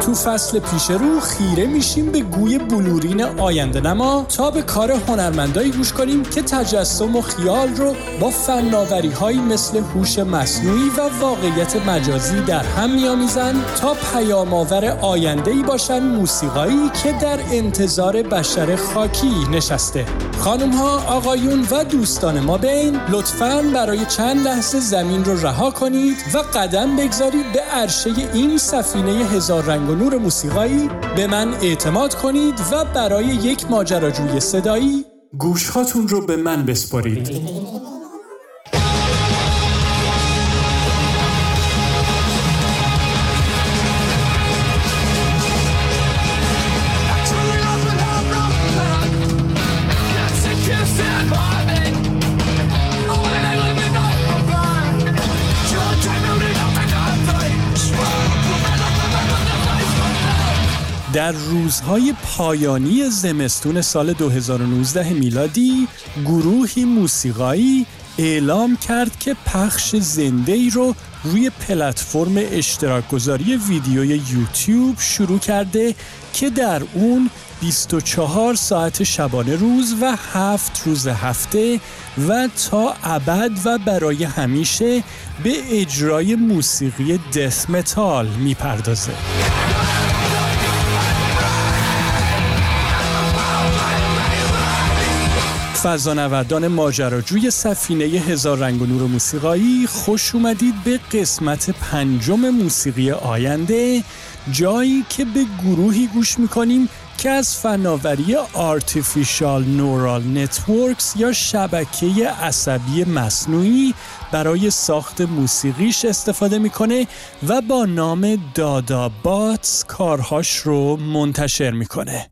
تو فصل پیش رو خیره میشیم به گوی بلورین آینده نما تا به کار هنرمندایی گوش کنیم که تجسم و خیال رو با فناوری هایی مثل هوش مصنوعی و واقعیت مجازی در هم میآمیزند تا پیام آور آینده ای باشن موسیقایی که در انتظار بشر خاکی نشسته. خانم ها آقایون و دوستان ما بین لطفا برای چند لحظه زمین رو رها کنید و قدم بگذارید به عرشه این سفینه هزار رنگ و نور موسیقایی به من اعتماد کنید و برای یک ماجراجوی صدایی گوشهاتون رو به من بسپارید. در روزهای پایانی زمستون سال 2019 میلادی گروهی موسیقایی اعلام کرد که پخش زنده ای رو روی پلتفرم اشتراک گذاری ویدیوی یوتیوب شروع کرده که در اون 24 ساعت شبانه روز و هفت روز هفته و تا ابد و برای همیشه به اجرای موسیقی دث متال می‌پردازه. فضانوردان ماجراجوی سفینه هزار رنگ و نور موسیقایی خوش اومدید به قسمت پنجم موسیقی آینده جایی که به گروهی گوش می‌کنیم که از فناوری artificial neural networks یا شبکه عصبی مصنوعی برای ساخت موسیقیش استفاده می‌کنه و با نام دادا باتس کارهاش رو منتشر می‌کنه.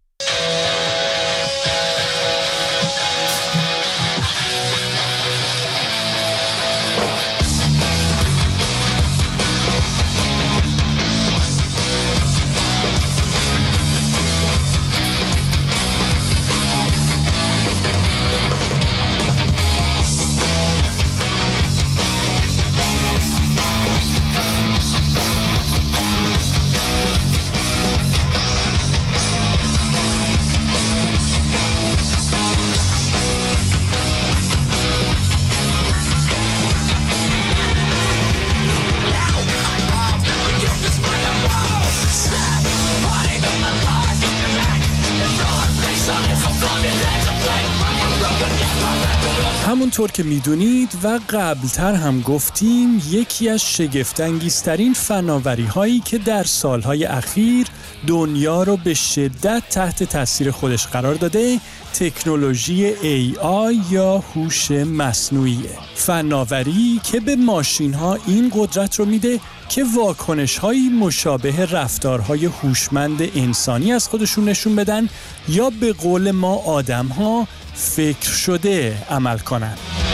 همونطور که می‌دونید و قبلتر هم گفتیم یکی از شگفتانگیزترین فناوری هایی که در سالهای اخیر دنیا رو به شدت تحت تاثیر خودش قرار داده تکنولوژی AI یا هوش مصنوعیه فناوری که به ماشین ها این قدرت رو میده که واکنش هایی مشابه رفتارهای هوشمند انسانی از خودشون نشون بدن یا به قول ما آدم ها فکر شده عمل کنند.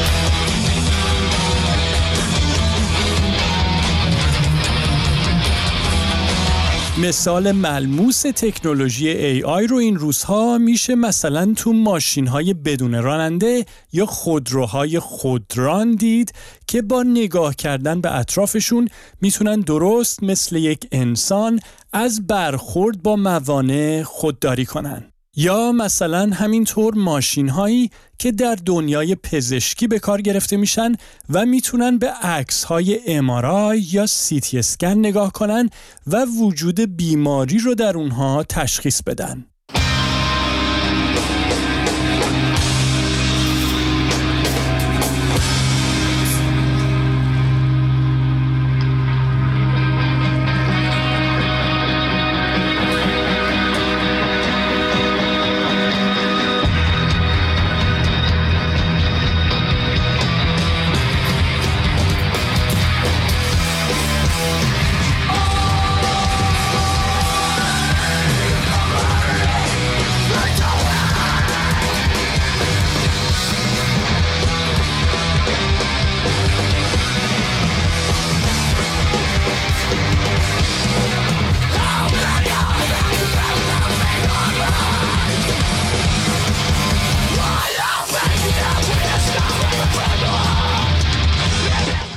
مثال ملموس تکنولوژی AI رو این روزها میشه مثلا تو ماشین های بدون راننده یا خودروهای خودران دید که با نگاه کردن به اطرافشون می‌تونن درست مثل یک انسان از برخورد با موانع خودداری کنن. یا مثلا همینطور ماشین هایی که در دنیای پزشکی به کار گرفته میشن و می‌تونن به عکس های امارای یا سیتی اسکن نگاه کنن و وجود بیماری رو در اونها تشخیص بدن.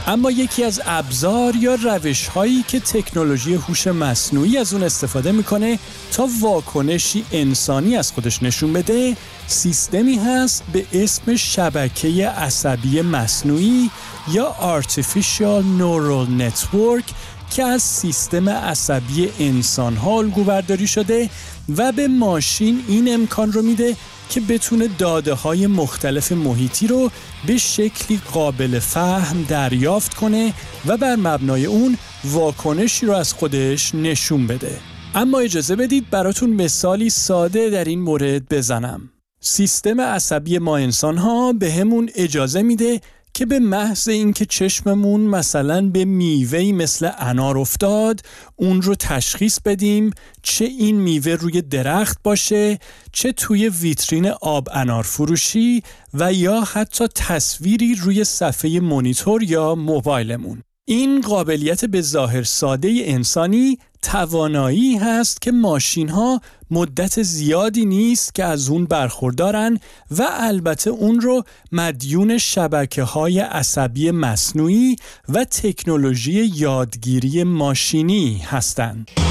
اما یکی از ابزار یا روش هایی که تکنولوژی هوش مصنوعی از اون استفاده می‌کنه تا واکنشی انسانی از خودش نشون بده سیستمی هست به اسم شبکه عصبی مصنوعی یا Artificial Neural Network که از سیستم عصبی انسان ها الگو برداری شده و به ماشین این امکان رو میده که بتونه داده های مختلف محیطی رو به شکلی قابل فهم دریافت کنه و بر مبنای اون واکنشی رو از خودش نشون بده. اما اجازه بدید براتون مثالی ساده در این مورد بزنم. سیستم عصبی ما انسان ها به همون اجازه میده که به محض اینکه چشممون مثلا به میوهی مثل انار افتاد اون رو تشخیص بدیم چه این میوه روی درخت باشه چه توی ویترین آب انار فروشی و یا حتی تصویری روی صفحه مونیتور یا موبایلمون. این قابلیت به ظاهر ساده انسانی توانایی هست که ماشین ها مدت زیادی نیست که از اون برخوردارن و البته اون رو مدیون شبکه های عصبی مصنوعی و تکنولوژی یادگیری ماشینی هستند.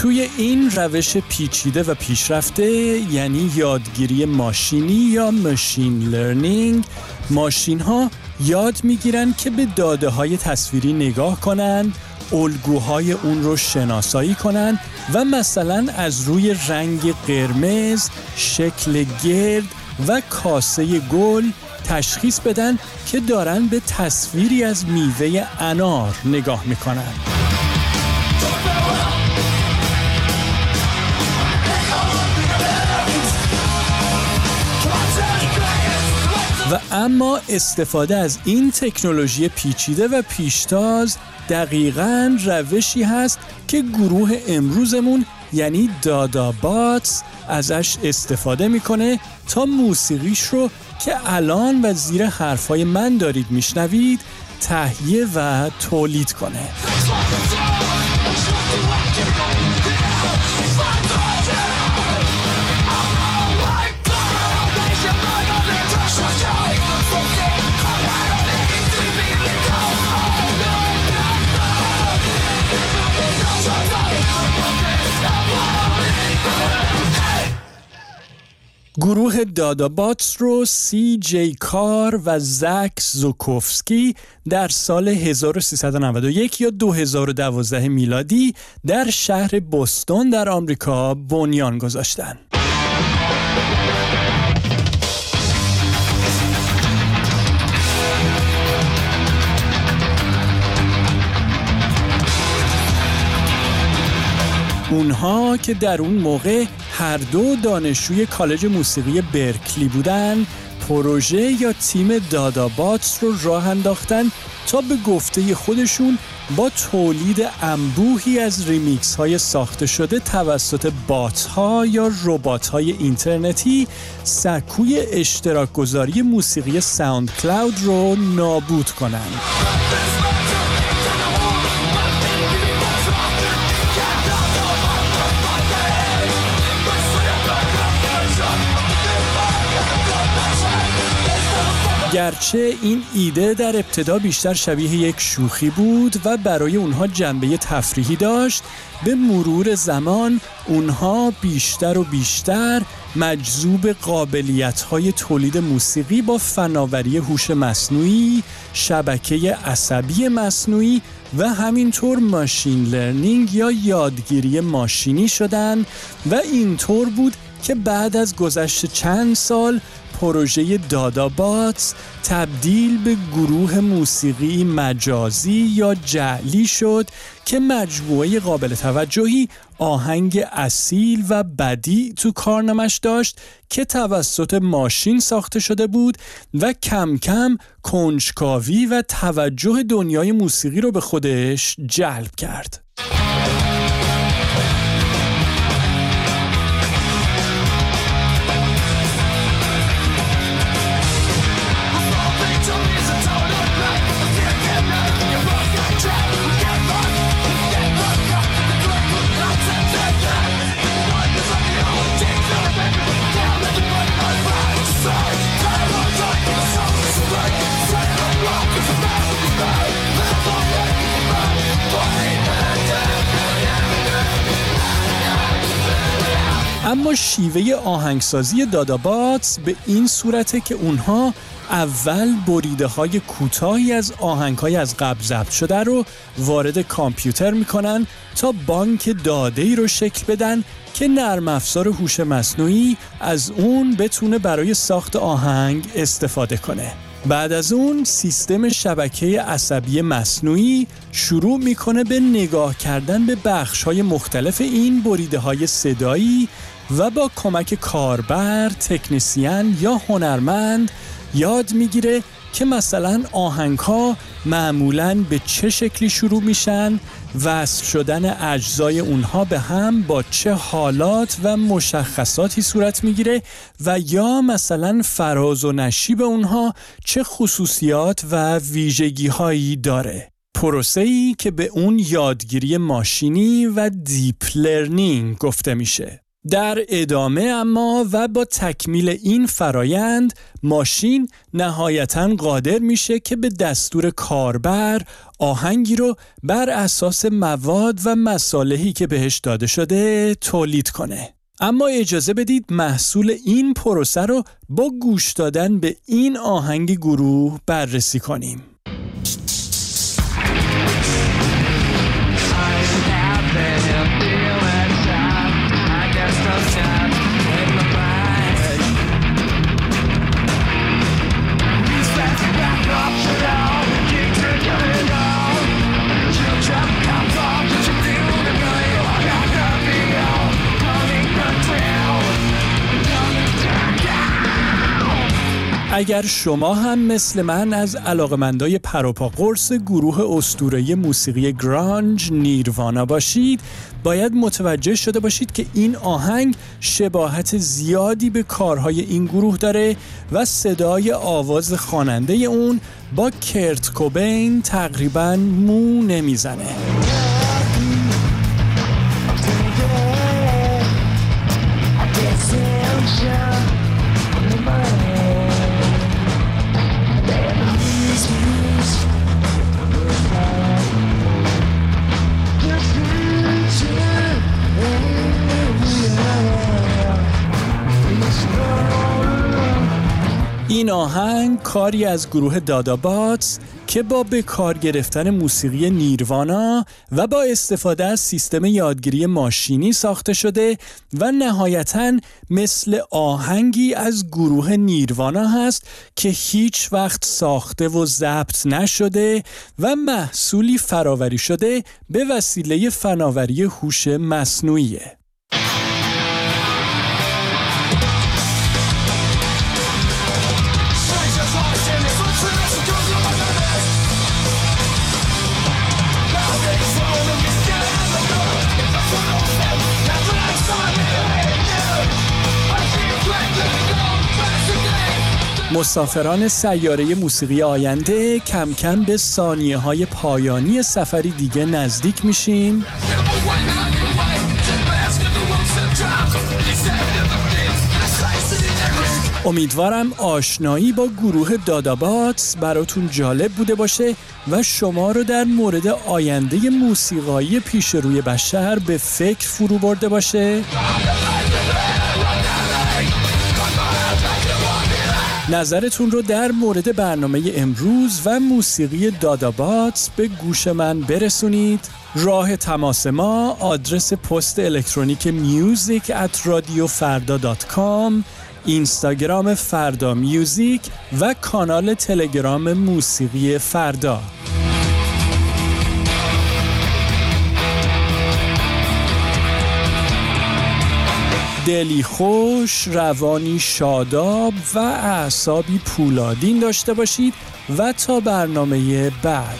توی این روش پیچیده و پیشرفته یعنی یادگیری ماشینی یا ماشین لرنینگ ماشین ها یاد می‌گیرن که به داده های تصویری نگاه کنند الگوهای اون رو شناسایی کنن و مثلا از روی رنگ قرمز، شکل گرد و کاسه گل تشخیص بدن که دارن به تصویری از میوه انار نگاه می‌کنن. و اما استفاده از این تکنولوژی پیچیده و پیشتاز دقیقا روشی هست که گروه امروزمون یعنی دادا باتس ازش استفاده می‌کنه تا موسیقیش رو که الان و زیر حرفای من دارید میشنوید تهیه و تولید کنه. گروه داداباتس رو سی جی کار و زک زوکوفسکی در سال 1391 یا 2012 میلادی در شهر بوستون در آمریکا بنیان گذاشتند. اونها که در اون موقع هر دو دانشجوی کالج موسیقی برکلی بودن پروژه یا تیم Dadabots رو راه انداختن تا به گفته خودشون با تولید انبوهی از ریمیکس های ساخته شده توسط بات ها یا ربات های اینترنتی سکوی اشتراک گذاری موسیقی SoundCloud رو نابود کنند. گرچه این ایده در ابتدا بیشتر شبیه یک شوخی بود و برای اونها جنبه تفریحی داشت به مرور زمان اونها بیشتر و بیشتر مجذوب قابلیت های تولید موسیقی با فناوری هوش مصنوعی، شبکه عصبی مصنوعی و همینطور ماشین لرنینگ یا یادگیری ماشینی شدن و اینطور بود که بعد از گذشت چند سال پروژه داداباتس تبدیل به گروه موسیقی مجازی یا جعلی شد که مجموعه قابل توجهی آهنگ اصیل و بدی تو کارنامش داشت که توسط ماشین ساخته شده بود و کم کم کنجکاوی و توجه دنیای موسیقی رو به خودش جلب کرد. شیوه آهنگسازی داداباتس به این صورته که اونها اول بریده های کوتاهی از آهنگ های از قبل ضبط شده رو وارد کامپیوتر می‌کنن تا بانک داده ای رو شکل بدن که نرم افزار هوش مصنوعی از اون بتونه برای ساخت آهنگ استفاده کنه. بعد از اون سیستم شبکه عصبی مصنوعی شروع می‌کنه به نگاه کردن به بخش های مختلف این بریده های صدایی و با کمک کاربر، تکنسین یا هنرمند یاد می‌گیره که مثلا آهنگ ها معمولا به چه شکلی شروع میشن وصل شدن اجزای اونها به هم با چه حالات و مشخصاتی صورت می‌گیره و یا مثلا فراز و نشیب اونها چه خصوصیات و ویژگی هایی داره. پروسه ای که به اون یادگیری ماشینی و deep learning گفته میشه. در ادامه اما و با تکمیل این فرایند ماشین نهایتا قادر میشه که به دستور کاربر آهنگی رو بر اساس مواد و مصالحی که بهش داده شده تولید کنه. اما اجازه بدید محصول این پروسه رو با گوش دادن به این آهنگ گروه بررسی کنیم. اگر شما هم مثل من از علاقمندای پروپا قرص گروه استوره موسیقی گرانج نیروانا باشید باید متوجه شده باشید که این آهنگ شباهت زیادی به کارهای این گروه داره و صدای آواز خواننده اون با کرت کوبین تقریبا مو نمی‌زنه. این آهنگ کاری از گروه داداباتس که با به کار گرفتن موسیقی نیروانا و با استفاده از سیستم یادگیری ماشینی ساخته شده و نهایتا مثل آهنگی از گروه نیروانا هست که هیچ وقت ساخته و ضبط نشده و محصولی فراوری شده به وسیله فناوری هوش مصنوعیه. مسافران سیاره موسیقی آینده کم کم به ثانیه های پایانی سفری دیگه نزدیک میشیم. امیدوارم آشنایی با گروه داداباتس براتون جالب بوده باشه و شما رو در مورد آینده موسیقایی پیش روی بشر به فکر فرو برده باشه. نظرتون رو در مورد برنامه امروز و موسیقی دادابات به گوش من برسونید. راه تماس ما آدرس پست الکترونیک میوزیک ات رادیو فردا اینستاگرام فردا میوزیک و کانال تلگرام موسیقی فردا. دلی خوش، روانی شاداب و اعصابی پولادین داشته باشید و تا برنامه بعد.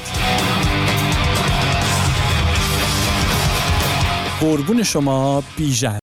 قربون شما بیژن.